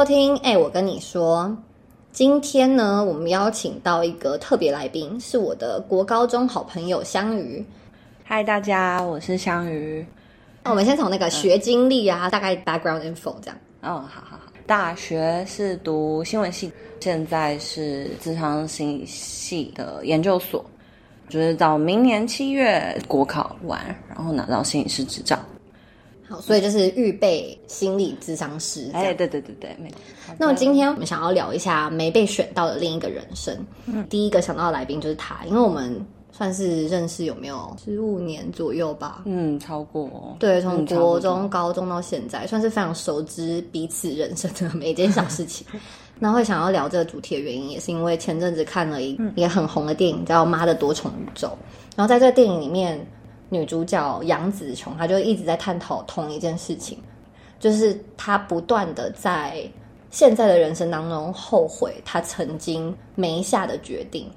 迎收听。哎，我跟你说，今天呢，我们邀请到一个特别来宾，是我的国高中好朋友香鱼。嗨，大家，我是香鱼。那我们先从那个学经历啊，大概 background info 这样。哦，好好好。大学是读新闻系，现在是智商心理系的研究所，就是到明年七月国考完，然后拿到心理师执照。好，所以就是预备心理智商师。哎，对对对对，没。那么今天我们想要聊一下没被选到的另一个人生。嗯，第一个想到的来宾就是他，因为我们算是认识有没有十五年左右吧？嗯，超过。对，从国中、高中到现在，算是非常熟知彼此人生的每件小事情。那会想要聊这个主题的原因，也是因为前阵子看了一也很红的电影，叫《妈的多重宇宙》。然后在这个电影里面。女主角杨紫琼，她就一直在探讨同一件事情，就是她不断的在现在的人生当中后悔她曾经没下的决定，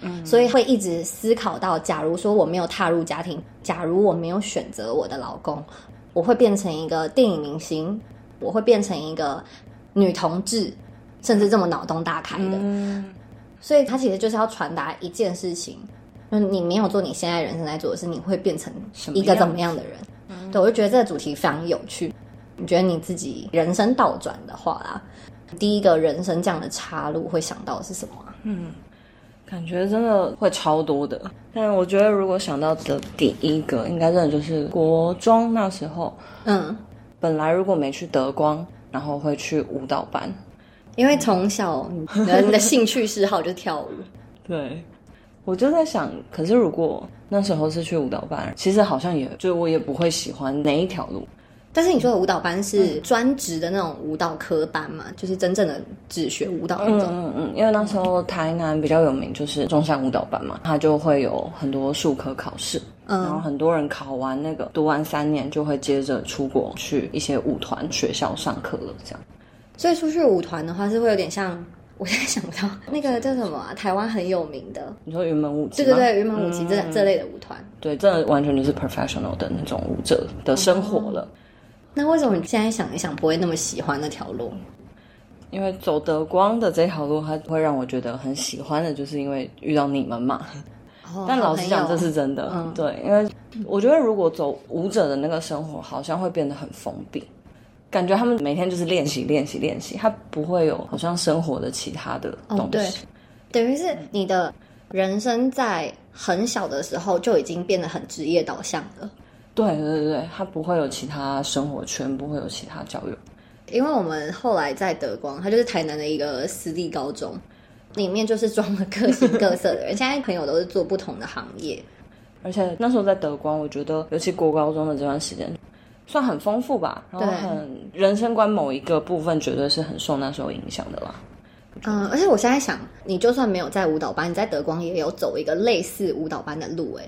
嗯，所以会一直思考到，假如说我没有踏入家庭，假如我没有选择我的老公，我会变成一个电影明星，我会变成一个女同志，甚至这么脑洞大开的，所以她其实就是要传达一件事情。就你没有做你现在人生在做的事，你会变成一个怎么样的人？对，我就觉得这个主题非常有趣。你觉得你自己人生倒转的话啦，第一个人生这样的岔路会想到是什么？嗯，感觉真的会超多的。但我觉得如果想到的第一个，应该真的就是国中那时候。嗯，本来如果没去德光，然后会去舞蹈班，因为从小你的兴趣嗜好就是跳舞。对。我就在想，可是如果那时候是去舞蹈班，其实好像也就我也不会喜欢哪一条路。但是你说的舞蹈班是专职的那种舞蹈科班嘛？就是真正的只学舞蹈那种。嗯嗯嗯。因为那时候台南比较有名就是中山舞蹈班嘛，它就会有很多术科考试，然后很多人考完那个读完三年，就会接着出国去一些舞团学校上课了，这样。所以出去舞团的话，是会有点像。我现在想不到那个叫什么啊？台湾很有名的，你说云门舞集？对对对，云门舞集这这类的舞团，对，这完全就是 professional 的那种舞者的生活了。那为什么你现在想一想不会那么喜欢那条路？因为走德光的这条路，它会让我觉得很喜欢的，就是因为遇到你们嘛。但老实讲，这是真的。对，因为我觉得如果走舞者的那个生活，好像会变得很封闭。感觉他们每天就是练习练习练习，他不会有好像生活的其他的东西。哦，对，等于是你的人生在很小的时候就已经变得很职业导向了。对对对对，他不会有其他生活圈，不会有其他交友。因为我们后来在德光，他就是台南的一个私立高中，里面就是装了各形各色的人。现在朋友都是做不同的行业，而且那时候在德光，我觉得尤其国高中的这段时间。算很丰富吧，然后很人生观某一个部分绝对是很受那时候影响的啦。嗯，而且我现在想，你就算没有在舞蹈班，你在德光也有走一个类似舞蹈班的路，哎，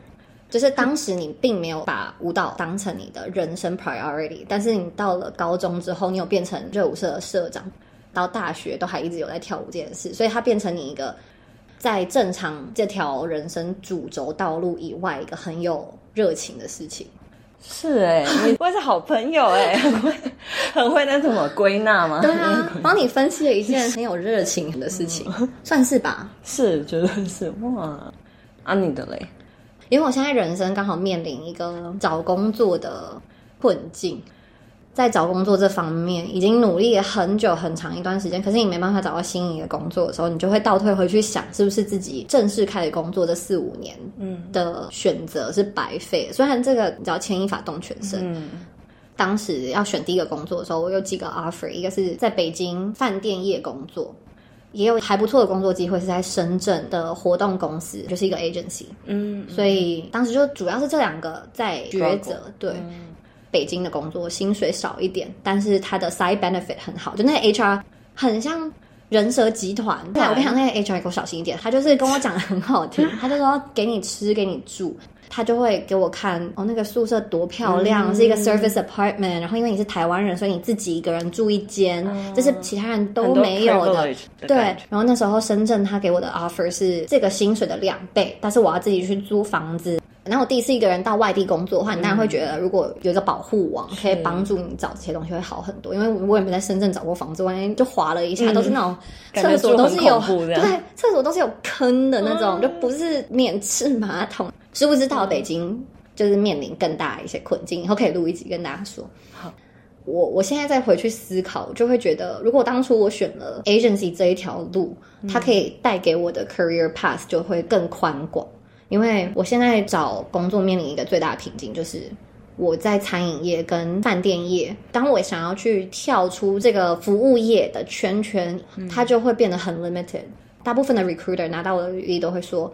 就是当时你并没有把舞蹈当成你的人生 priority，但是你到了高中之后，你有变成热舞社的社长，到大学都还一直有在跳舞这件事，所以它变成你一个在正常这条人生主轴道路以外一个很有热情的事情。是哎，你 会是好朋友哎，很会很会那什么归纳吗？对啊，帮你分析了一件很有热情的事情，算是吧？是，绝对是哇。啊，你的嘞？因为我现在人生刚好面临一个找工作的困境。在找工作这方面，已经努力了很久很长一段时间，可是你没办法找到心仪的工作的时候，你就会倒退回去想，是不是自己正式开始工作这四五年，嗯，的选择是白费。虽然这个你知道牵一发动全身，嗯，当时要选第一个工作的时候，我有几个 offer，一个是在北京饭店业工作，也有还不错的工作机会是在深圳的活动公司，就是一个 agency，嗯，所以当时就主要是这两个在抉择，对。北京的工作薪水少一点，但是他的 side benefit 很好，就那个 HR 很像人蛇集团。对我跟你讲，那个 HR 给我小心一点，他就是跟我讲的很好听，他就说给你吃，给你住，他就会给我看哦，那个宿舍多漂亮，是一个 service apartment，然后因为你是台湾人，所以你自己一个人住一间，这是其他人都没有的。对，然后那时候深圳他给我的 offer 是这个薪水的两倍，但是我要自己去租房子。然后第一次一个人到外地工作的话，你当然会觉得如果有一个保护网可以帮助你找这些东西会好很多。因为我也没在深圳找过房子，万一就滑了一下，都是那种厕所都是有对，厕所都是有坑的那种，就不是免治马桶。知不知道北京就是面临更大一些困境？以后可以录一集跟大家说。好。我我现在再回去思考，就会觉得，如果当初我选了 agency 这一条路，它可以带给我的 career path 就会更宽广。因为我现在找工作面临一个最大的瓶颈，就是我在餐饮业跟饭店业，当我想要去跳出这个服务业的圈圈，它就会变得很 limited。大部分的 recruiter 拿到我的履历都会说。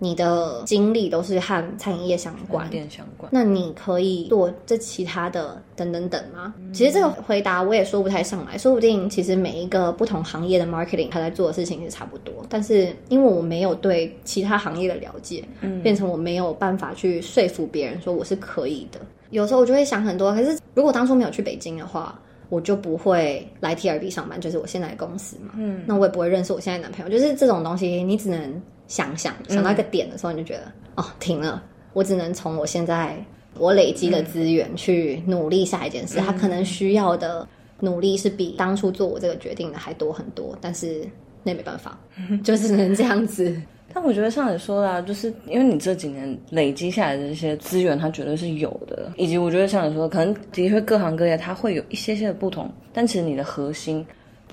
你的经历都是和餐饮业相关，相关。那你可以做这其他的等等等吗？其实这个回答我也说不太上来，说不定其实每一个不同行业的 marketing 他在做的事情是差不多，但是因为我没有对其他行业的了解，嗯，变成我没有办法去说服别人说我是可以的。有时候我就会想很多，可是如果当初没有去北京的话，我就不会来 T R B 上班，就是我现在的公司嘛，嗯，那我也不会认识我现在男朋友，就是这种东西，你只能。想想想到一个点的时候，你就觉得哦，停了。我只能从我现在我累积的资源去努力下一件事。他可能需要的努力是比当初做我这个决定的还多很多，但是那没办法，就只能这样子。但我觉得像你说的，啊就是因为你这几年累积下来的这些资源，它绝对是有的。以及我觉得像你说，可能的确各行各业它会有一些些的不同，但其实你的核心，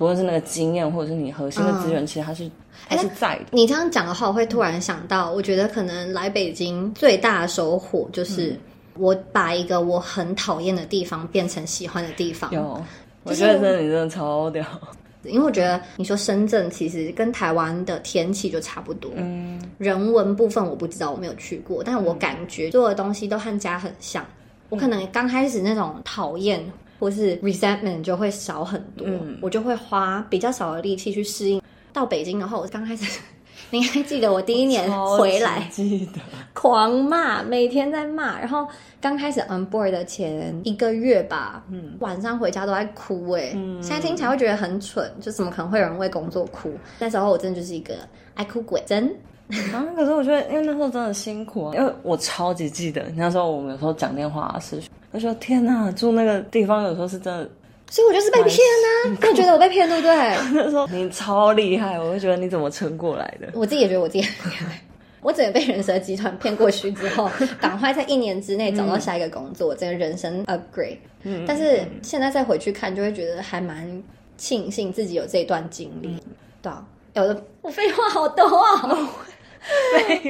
不论是那个经验，或者是你核心的资源，其实它是。还是在的你这样讲的话，我会突然想到，我觉得可能来北京最大的收获就是我把一个我很讨厌的地方变成喜欢的地方。有，我觉得真的你真的超屌。因为我觉得你说深圳其实跟台湾的天气就差不多，嗯，人文部分我不知道，我没有去过，但我感觉做的东西都和家很像。我可能刚开始那种讨厌或是 resentment 就会少很多，我就会花比较少的力气去适应。到北京的话，我刚开始，你还记得我第一年回来，记得狂骂，每天在骂。然后刚开始 on board 的前一个月吧，嗯，晚上回家都在哭哎。现在听起来会觉得很蠢，就怎么可能会有人为工作哭？那时候我真的就是一个爱哭鬼，真。啊，可是我觉得，因为那时候真的辛苦啊，因为我超级记得那时候我们有时候讲电话是，我说天哪，住那个地方有时候是真的。所以我就是被骗呐，你觉得我被骗对不对？他说你超厉害，我会觉得你怎么撑过来的？我自己也觉得我自己很厉害。我整个被人蛇集团骗过去之后，赶快在一年之内找到下一个工作，整个人生 upgrade。嗯，但是现在再回去看，就会觉得还蛮庆幸自己有这段经历。对啊，有的我废话好多啊。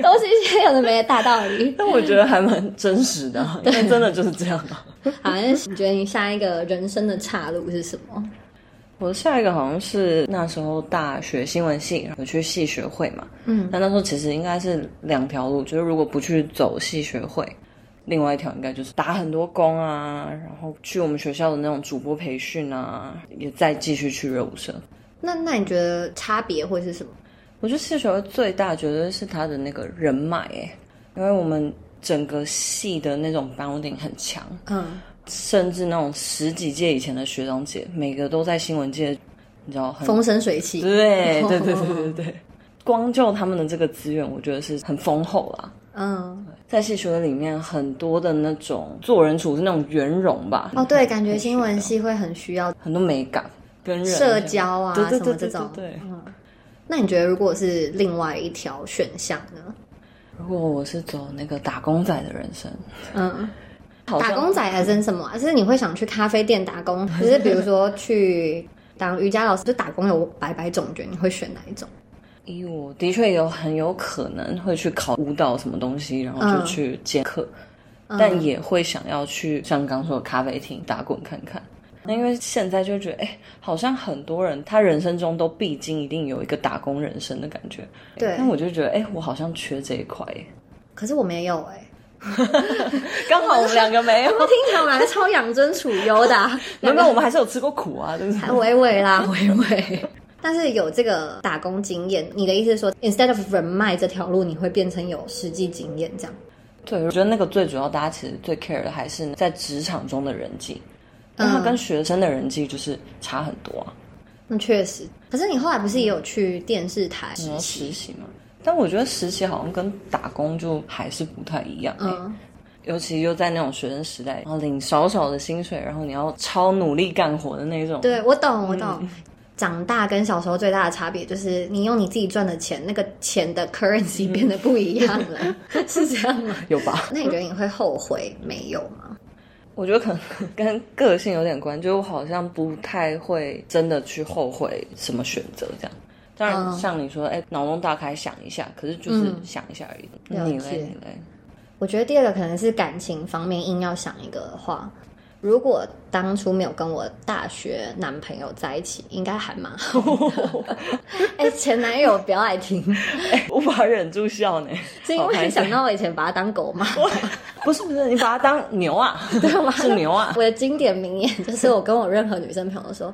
都是一些有的没的大道理，但我觉得还蛮真实的，因为真的就是这样的。好，那你觉得你下一个人生的岔路是什么？我的下一个好像是那时候大学新闻系我去系学会嘛，嗯，但那时候其实应该是两条路，就是如果不去走系学会，另外一条应该就是打很多工啊，然后去我们学校的那种主播培训啊，也再继续去热舞社。那那你觉得差别会是什么？我觉得系学会最大，绝对是他的那个人脉哎，因为我们整个系的那种 bonding 很强，嗯，甚至那种十几届以前的学长姐，每个都在新闻界，你知道很，风生水起，对对对对对 对，光就他们的这个资源，我觉得是很丰厚啦。嗯，在系学会里面，很多的那种做人处事那种圆融吧。哦，对，感觉新闻系会很需要很多美感跟社交啊什么这种，对。那你觉得，如果是另外一条选项呢？如果我是走那个打工仔的人生，嗯，打工仔还是什么？就是你会想去咖啡店打工，就是比如说去当瑜伽老师，就打工有百百种，觉得你会选哪一种？以我的确有很有可能会去考舞蹈什么东西，然后就去兼课，但也会想要去像刚说的咖啡厅打滚看看。那因为现在就觉得，哎，好像很多人他人生中都必经一定有一个打工人生的感觉。对。那我就觉得，哎，我好像缺这一块。可是我没有哎。刚好我们两个没有。听起来超养尊处优的。没有，我们还是有吃过苦啊，对不对？微微啦，微微。但是有这个打工经验，你的意思是说，instead of 人脉这条路，你会变成有实际经验这样？对，我觉得那个最主要，大家其实最 care 的还是在职场中的人际。那他跟学生的人际就是差很多啊。那确实，可是你后来不是也有去电视台实习吗？但我觉得实习好像跟打工就还是不太一样，嗯，尤其又在那种学生时代，然后领少少的薪水，然后你要超努力干活的那种。对，我懂，我懂。长大跟小时候最大的差别就是，你用你自己赚的钱，那个钱的 currency 变得不一样了，是这样吗？有吧？那你觉得你会后悔没有吗？我觉得可能跟个性有点关，就我好像不太会真的去后悔什么选择这样。当然，像你说，哎，脑洞大开想一下，可是就是想一下而已。你嘞？你嘞？我觉得第二个可能是感情方面，硬要想一个的话。如果当初没有跟我大学男朋友在一起，应该还蛮好。哎，前男友不要爱听，无法忍住笑呢。是因为想到我以前把他当狗吗。不是不是，你把他当牛啊？对吗？是牛啊！我的经典名言就是，我跟我任何女生朋友说，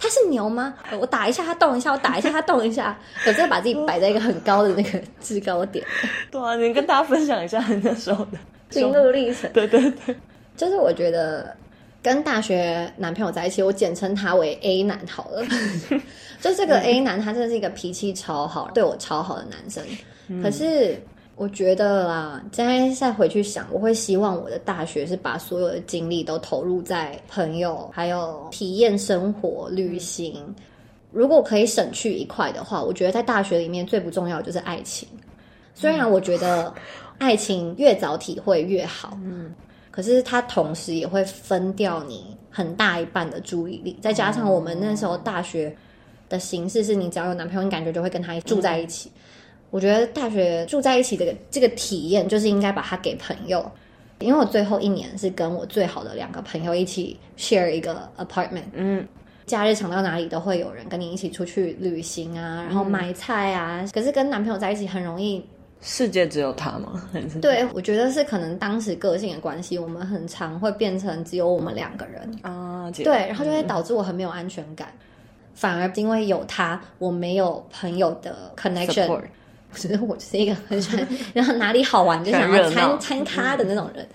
他是牛吗？我打一下他动一下，我打一下他动一下，我真的把自己摆在一个很高的那个制高点。对啊，你跟大家分享一下你那时候的心路历程。对对对。就是我觉得跟大学男朋友在一起，我简称他为 A 男好了。就这个 A 男，他真的是一个脾气超好、对我超好的男生。可是我觉得啦，现在再回去想，我会希望我的大学是把所有的精力都投入在朋友，还有体验生活、旅行。如果可以省去一块的话，我觉得在大学里面最不重要就是爱情。虽然我觉得爱情越早体会越好，嗯。可是它同时也会分掉你很大一半的注意力，再加上我们那时候大学的形式是你只要有男朋友，你感觉就会跟他住在一起。我觉得大学住在一起这个这个体验，就是应该把它给朋友，因为我最后一年是跟我最好的两个朋友一起 share 一个 apartment，嗯，假日想到哪里都会有人跟你一起出去旅行啊，然后买菜啊。可是跟男朋友在一起很容易。世界只有他吗？对，我觉得是可能当时个性的关系，我们很常会变成只有我们两个人啊。对，然后就会导致我很没有安全感，反而因为有他，我没有朋友的 connection。我觉得我是一个很喜欢，然后哪里好玩就想要参参咖的那种人。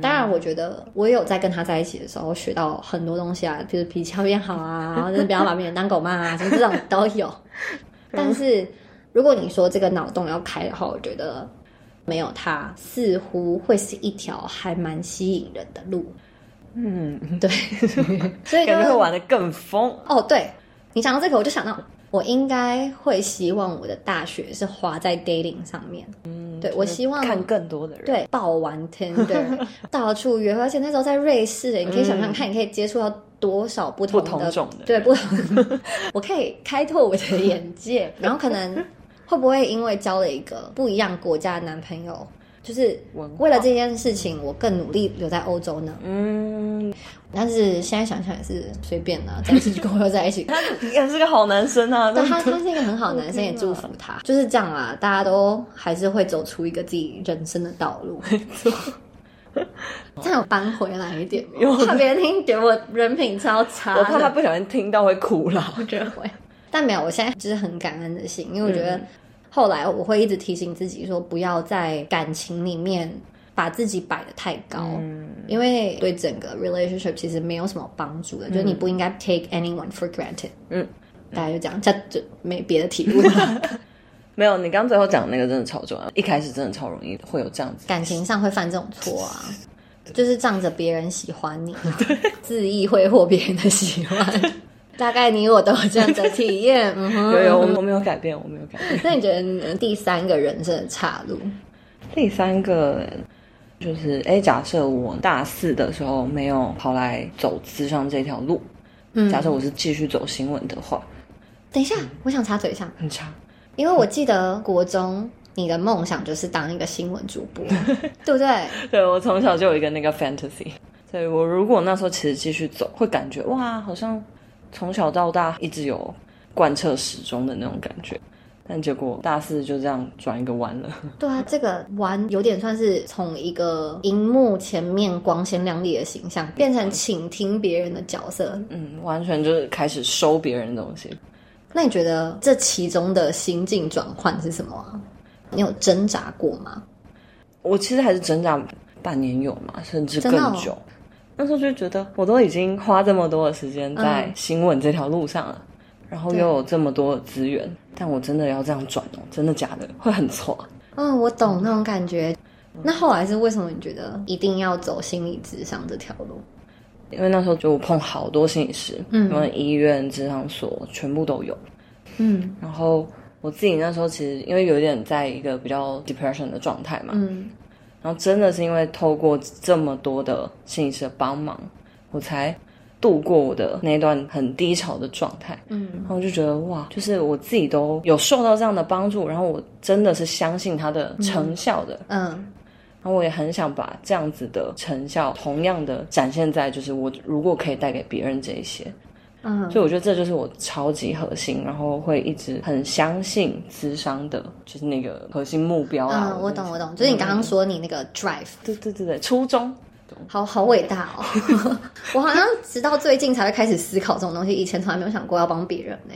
当然，我觉得我有在跟他在一起的时候学到很多东西啊，比如脾气要变好啊，然后就是不要把别人当狗骂啊，什么这种都有。但是。如果你说这个脑洞要开的话，我觉得没有它，似乎会是一条还蛮吸引人的路。嗯，对，所以感觉会玩的更疯。哦，对你想到这个，我就想到我应该会希望我的大学是花在 dating 上面。嗯，对我希望看更多的人，对，爆玩 Tinder，到处约会，而且那时候在瑞士，你可以想象看，你可以接触到多少不同的种的，对，不同，我可以开拓我的眼界，然后可能。会不会因为交了一个不一样国家的男朋友，就是为了这件事情，我更努力留在欧洲呢？嗯，但是现在想想也是随便的，在一起就跟我又在一起。他也是个好男生啊，对，他他是一个很好的男生，也祝福他。就是这样啊，大家都还是会走出一个自己人生的道路。没错，这样搬回来一点，怕别人听觉得我人品超差，我怕他不小心听到会哭了。我觉得会，但没有，我现在就是很感恩的心，因为我觉得。后来我会一直提醒自己说，不要在感情里面把自己摆的太高，因为对整个 relationship 其实没有什么帮助的。就是你不应该 take anyone for granted。嗯，大家就这样，这就没别的体悟了。没有，你刚最后讲那个真的超重要。一开始真的超容易会有这样子，感情上会犯这种错啊，就是仗着别人喜欢你，恣意挥霍别人的喜欢。大概你我都有这样的体验，有有，我没有改变，我没有改变。那你觉得第三个人生的岔路？第三个就是，哎，假设我大四的时候没有跑来走资商这条路，嗯，假设我是继续走新闻的话，等一下，我想插嘴一下，很长，因为我记得国中你的梦想就是当一个新闻主播，对不对？对我从小就有一个那个 fantasy，所以我如果那时候其实继续走，会感觉哇，好像。从小到大一直有贯彻始终的那种感觉，但结果大四就这样转一个弯了。对啊，这个弯有点算是从一个荧幕前面光鲜亮丽的形象，变成倾听别人的角色。嗯，完全就是开始收别人的东西。那你觉得这其中的心境转换是什么？你有挣扎过吗？我其实还是挣扎半年有嘛，甚至更久。那时候就觉得，我都已经花这么多的时间在新闻这条路上了，然后又有这么多的资源，但我真的要这样转哦？真的假的？会很错？嗯，我懂那种感觉。那后来是为什么？你觉得一定要走心理智商这条路？因为那时候就碰好多心理师，嗯，因为医院、智商所全部都有，嗯。然后我自己那时候其实因为有点在一个比较 depression 的状态嘛，嗯。然后真的是因为透过这么多的心理师的帮忙，我才度过我的那段很低潮的状态。嗯，然后我就觉得哇，就是我自己都有受到这样的帮助，然后我真的是相信它的成效的。嗯，然后我也很想把这样子的成效同样的展现在，就是我如果可以带给别人这一些。嗯，所以我觉得这就是我超级核心，然后会一直很相信智商的，就是那个核心目标啊。嗯，我懂，我懂，就是你刚刚说你那个 drive，对对对对，初衷，好好伟大哦。我好像直到最近才会开始思考这种东西，以前从来没有想过要帮别人呢。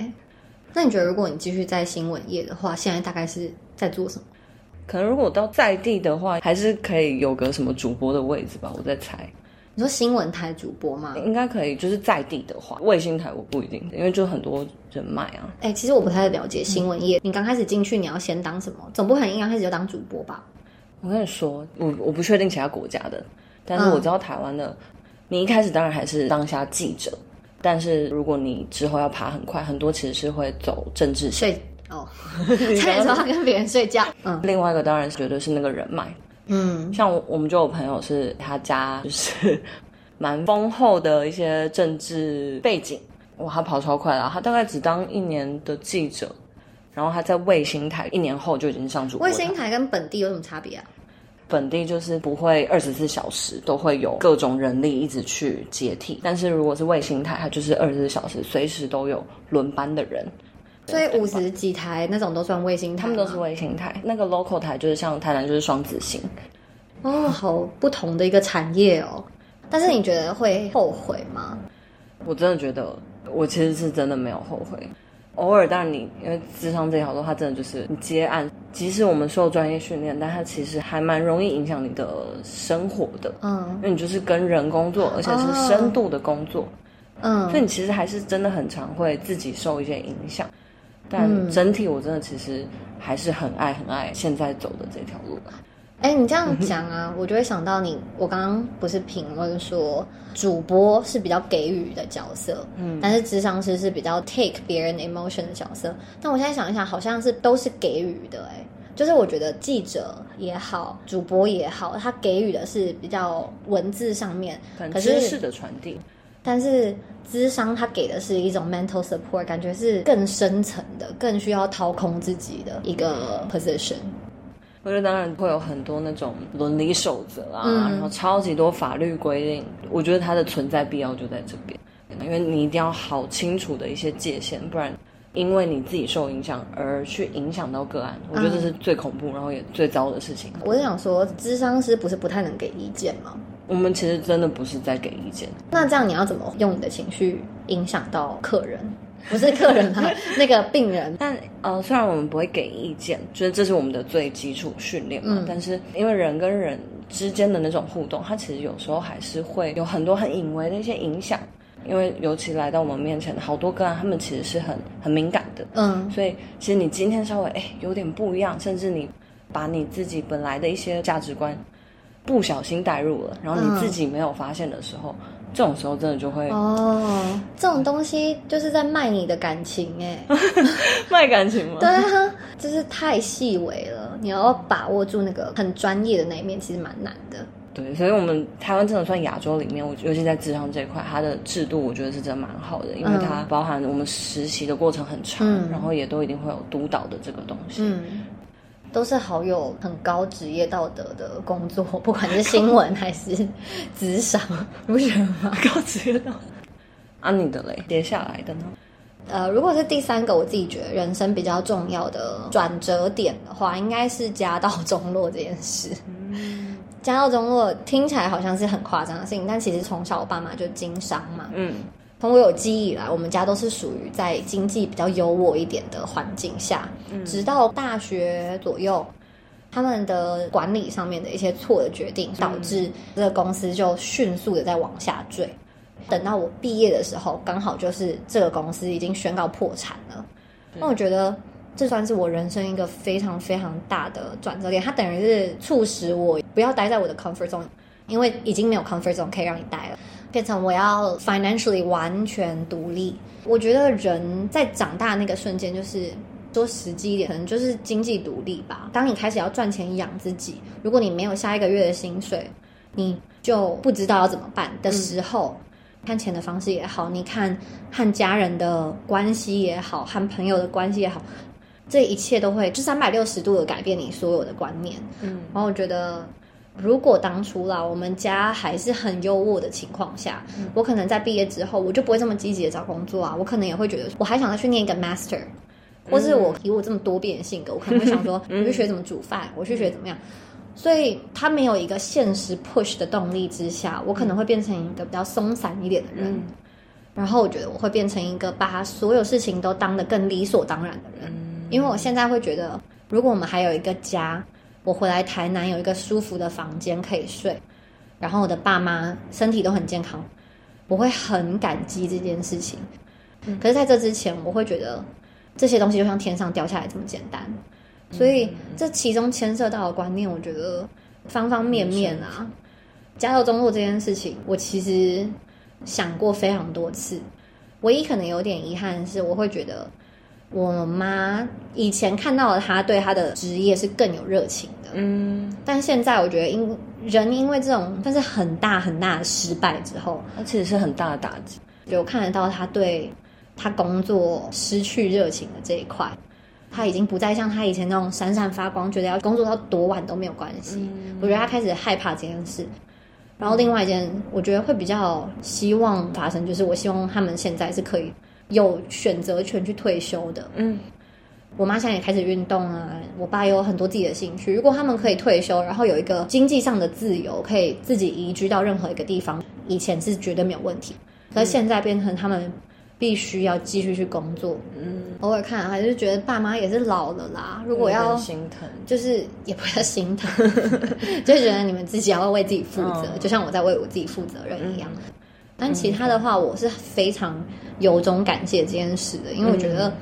那你觉得，如果你继续在新闻业的话，现在大概是在做什么？可能如果到在地的话，还是可以有个什么主播的位置吧，我在猜。你说新闻台主播吗？应该可以，就是在地的话，卫星台我不一定，因为就很多人脉啊。哎，其实我不太了解新闻业。你刚开始进去，你要先当什么？总不可能一刚开始就当主播吧？我跟你说，我我不确定其他国家的，但是我知道台湾的，你一开始当然还是当下记者，但是如果你之后要爬很快，很多其实是会走政治线哦，差点说要跟别人睡觉。嗯，另外一个当然是绝对是那个人脉。嗯，像我们就有朋友是他家就是 蛮丰厚的一些政治背景，哇，他跑超快了，他大概只当一年的记者，然后他在卫星台一年后就已经上主播。卫星台跟本地有什么差别啊？本地就是不会二十四小时都会有各种人力一直去接替，但是如果是卫星台，它就是二十四小时随时都有轮班的人。所以五十几台那种都算卫星台，他们都是卫星台。那个 local 台就是像台南就是双子星。哦，好不同的一个产业哦。但是你觉得会后悔吗？我真的觉得，我其实是真的没有后悔。偶尔，当然你因为智商这条路，它真的就是你接案，即使我们受专业训练，但它其实还蛮容易影响你的生活的。嗯，因为你就是跟人工作，而且是深度的工作。嗯，所以你其实还是真的很常会自己受一些影响。但整体我真的其实还是很爱很爱现在走的这条路吧。哎，你这样讲啊，我就会想到你。我刚刚不是评论说主播是比较给予的角色，嗯，但是智商师是比较 take 别人 emotion 的角色。但我现在想一想，好像是都是给予的。哎，就是我觉得记者也好，主播也好，他给予的是比较文字上面，可是知识的传递。但是智商他给的是一种 mental support，感觉是更深层的，更需要掏空自己的一个 position。我觉得当然会有很多那种伦理守则啊，然后超级多法律规定。我觉得它的存在必要就在这边，因为你一定要好清楚的一些界限，不然因为你自己受影响而去影响到个案，我觉得这是最恐怖，然后也最糟的事情。我是想说，智商师不是不太能给意见吗？我们其实真的不是在给意见。那这样你要怎么用你的情绪影响到客人？不是客人啊，那个病人。但呃，虽然我们不会给意见，就是这是我们的最基础训练嘛。但是因为人跟人之间的那种互动，它其实有时候还是会有很多很隐微的一些影响。因为尤其来到我们面前的好多个案，他们其实是很很敏感的。嗯，所以其实你今天稍微哎有点不一样，甚至你把你自己本来的一些价值观不小心带入了，然后你自己没有发现的时候。这种时候真的就会哦，这种东西就是在卖你的感情哎，卖感情吗？对啊，就是太细微了，你要把握住那个很专业的那一面，其实蛮难的。对，所以我们台湾真的算亚洲里面，我尤其在智商这一块，它的制度我觉得是真的蛮好的，因为它包含我们实习的过程很长，然后也都一定会有督导的这个东西。嗯。都是好有很高职业道德的工作，不管是新闻还是职场，不是吗？高职业道德。啊，你的嘞？接下来的呢？呃，如果是第三个，我自己觉得人生比较重要的转折点的话，应该是家道中落这件事。家道中落听起来好像是很夸张的事情，但其实从小我爸妈就经商嘛。嗯。从我有记忆以来，我们家都是属于在经济比较优渥一点的环境下，直到大学左右，他们的管理上面的一些错的决定，导致这个公司就迅速的在往下坠。等到我毕业的时候，刚好就是这个公司已经宣告破产了。那我觉得这算是我人生一个非常非常大的转折点，它等于是促使我不要待在我的 comfort zone，因为已经没有 comfort zone 可以让你待了，变成我要 financially 完全独立。我觉得人在长大那个瞬间，就是说实际一点，可能就是经济独立吧。当你开始要赚钱养自己，如果你没有下一个月的薪水，你就不知道要怎么办的时候，看钱的方式也好，你看和家人的关系也好，和朋友的关系也好，这一切都会就三百六十度的改变你所有的观念。嗯，然后我觉得，如果当初啦，我们家还是很优渥的情况下，我可能在毕业之后，我就不会这么积极的找工作啊。我可能也会觉得，我还想再去念一个 master，或是我以我这么多变的性格，我可能会想说，我去学怎么煮饭，我去学怎么样。所以，他没有一个现实 push 的动力之下，我可能会变成一个比较松散一点的人。然后，我觉得我会变成一个把所有事情都当得更理所当然的人。因为我现在会觉得，如果我们还有一个家，我回来台南有一个舒服的房间可以睡，然后我的爸妈身体都很健康，我会很感激这件事情。可是，在这之前，我会觉得这些东西就像天上掉下来这么简单。所以这其中牵涉到的观念，我觉得方方面面啊。家道中路这件事情，我其实想过非常多次。唯一可能有点遗憾是，我会觉得我妈以前看到了她对她的职业是更有热情的，嗯。但现在我觉得，因人因为这种但是很大很大的失败之后，那其实是很大的打击。就看得到她对她工作失去热情的这一块。他已经不再像他以前那种闪闪发光，觉得要工作到多晚都没有关系。我觉得他开始害怕这件事。然后另外一件，我觉得会比较希望发生，就是我希望他们现在是可以有选择权去退休的。嗯，我妈现在也开始运动啊，我爸有很多自己的兴趣。如果他们可以退休，然后有一个经济上的自由，可以自己移居到任何一个地方，以前是绝对没有问题。可是现在变成他们。必须要继续去工作，嗯，偶尔看还是觉得爸妈也是老了啦。如果要心疼，就是也不要心疼，就觉得你们自己要为自己负责，就像我在为我自己负责任一样。但其他的话，我是非常由衷感谢这件事的，因为我觉得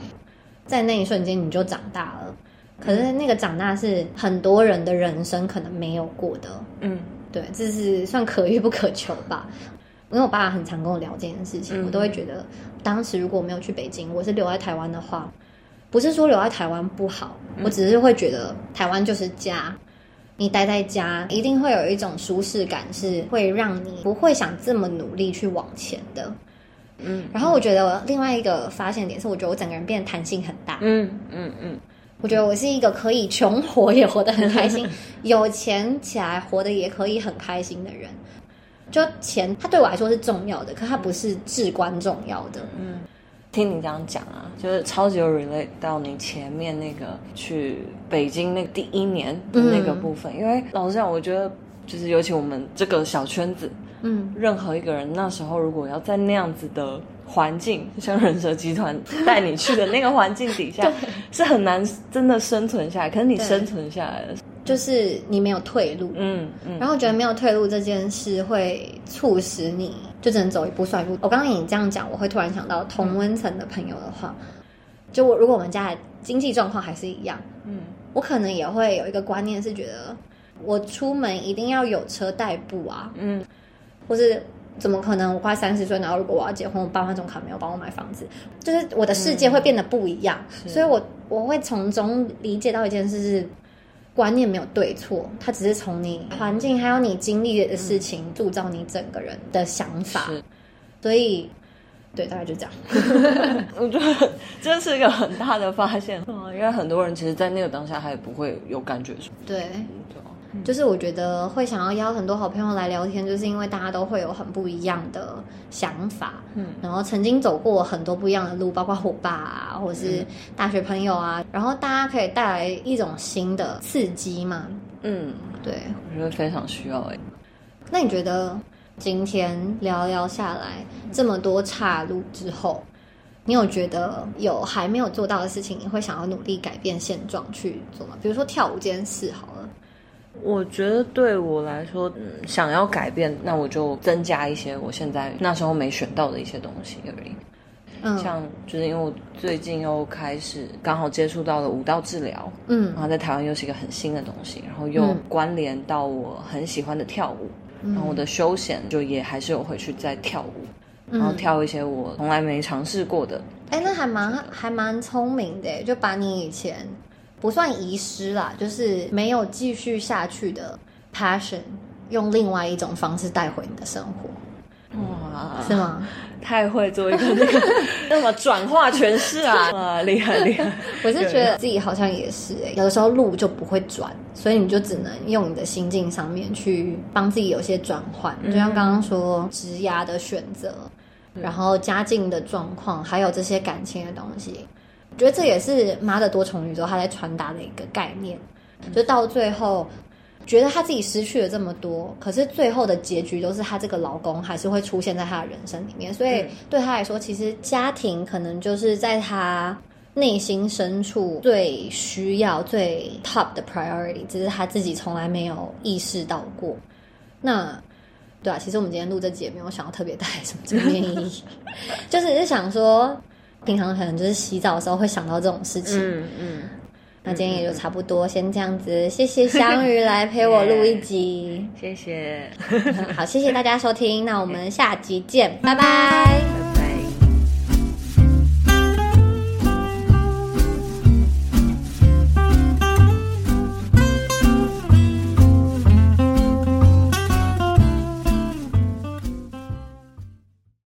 在那一瞬间你就长大了。可是那个长大是很多人的人生可能没有过的，嗯，对，这是算可遇不可求吧。因为我爸很常跟我聊这件事情，我都会觉得，当时如果我没有去北京，我是留在台湾的话，不是说留在台湾不好，我只是会觉得台湾就是家，你待在家一定会有一种舒适感，是会让你不会想这么努力去往前的。嗯，然后我觉得另外一个发现点是，我觉得我整个人变得弹性很大。嗯嗯嗯，我觉得我是一个可以穷活也活得很开心，有钱起来活得也可以很开心的人。就钱，它对我来说是重要的，可它不是至关重要的。嗯，听你这样讲啊，就是超级有 relate 到你前面那个去北京那第一年的那个部分，因为老实讲，我觉得就是尤其我们这个小圈子，嗯，任何一个人那时候如果要在那样子的环境，像人蛇集团 带你去的那个环境底下，是很难真的生存下来。可是你生存下来了。就是你没有退路，嗯嗯，然后觉得没有退路这件事会促使你就只能走一步算一步。我刚刚你这样讲，我会突然想到同温层的朋友的话，就我如果我们家的经济状况还是一样，嗯，我可能也会有一个观念是觉得我出门一定要有车代步啊，嗯，或是怎么可能我快三十岁，然后如果我要结婚，我爸妈总卡没有帮我买房子，就是我的世界会变得不一样，所以我我会从中理解到一件事是。观念没有对错，它只是从你环境还有你经历的事情铸造你整个人的想法。所以，对，大概就这样。我觉得这是一个很大的发现，因为很多人其实，在那个当下，他也不会有感觉。对。就是我觉得会想要邀很多好朋友来聊天，就是因为大家都会有很不一样的想法，嗯，然后曾经走过很多不一样的路，包括我爸啊，或者是大学朋友啊，然后大家可以带来一种新的刺激嘛，嗯，对，我觉得非常需要哎。那你觉得今天聊聊下来这么多岔路之后，你有觉得有还没有做到的事情，你会想要努力改变现状去做吗？比如说跳舞这件事好了。我觉得对我来说，嗯，想要改变，那我就增加一些我现在那时候没选到的一些东西而已。嗯，像就是因为我最近又开始刚好接触到了舞蹈治疗，嗯，然后在台湾又是一个很新的东西，然后又关联到我很喜欢的跳舞，然后我的休闲就也还是有回去在跳舞，然后跳一些我从来没尝试过的。哎，那还蛮还蛮聪明的，就把你以前不算遗失啦，就是没有继续下去的 passion，用另外一种方式带回你的生活。哇，是吗？太会做一个那个 那么转化诠释啊！哇，厉害厉害！我是觉得自己好像也是哎，有的时候路就不会转，所以你就只能用你的心境上面去帮自己有些转换。就像刚刚说职涯的选择，然后家境的状况，还有这些感情的东西，我觉得这也是妈的多重宇宙她在传达的一个概念，就到最后。觉得她自己失去了这么多，可是最后的结局都是她这个老公还是会出现在她的人生里面，所以对她来说，其实家庭可能就是在她内心深处最需要、最 top 的 priority，只是她自己从来没有意识到过。那对啊，其实我们今天录这节没有想要特别带什么正面意义，就只是想说，平常可能就是洗澡的时候会想到这种事情，嗯嗯。那今天也就差不多，先这样子。谢谢香鱼来 陪我录一集，谢谢。好，谢谢大家收听，那我们下集见，拜拜。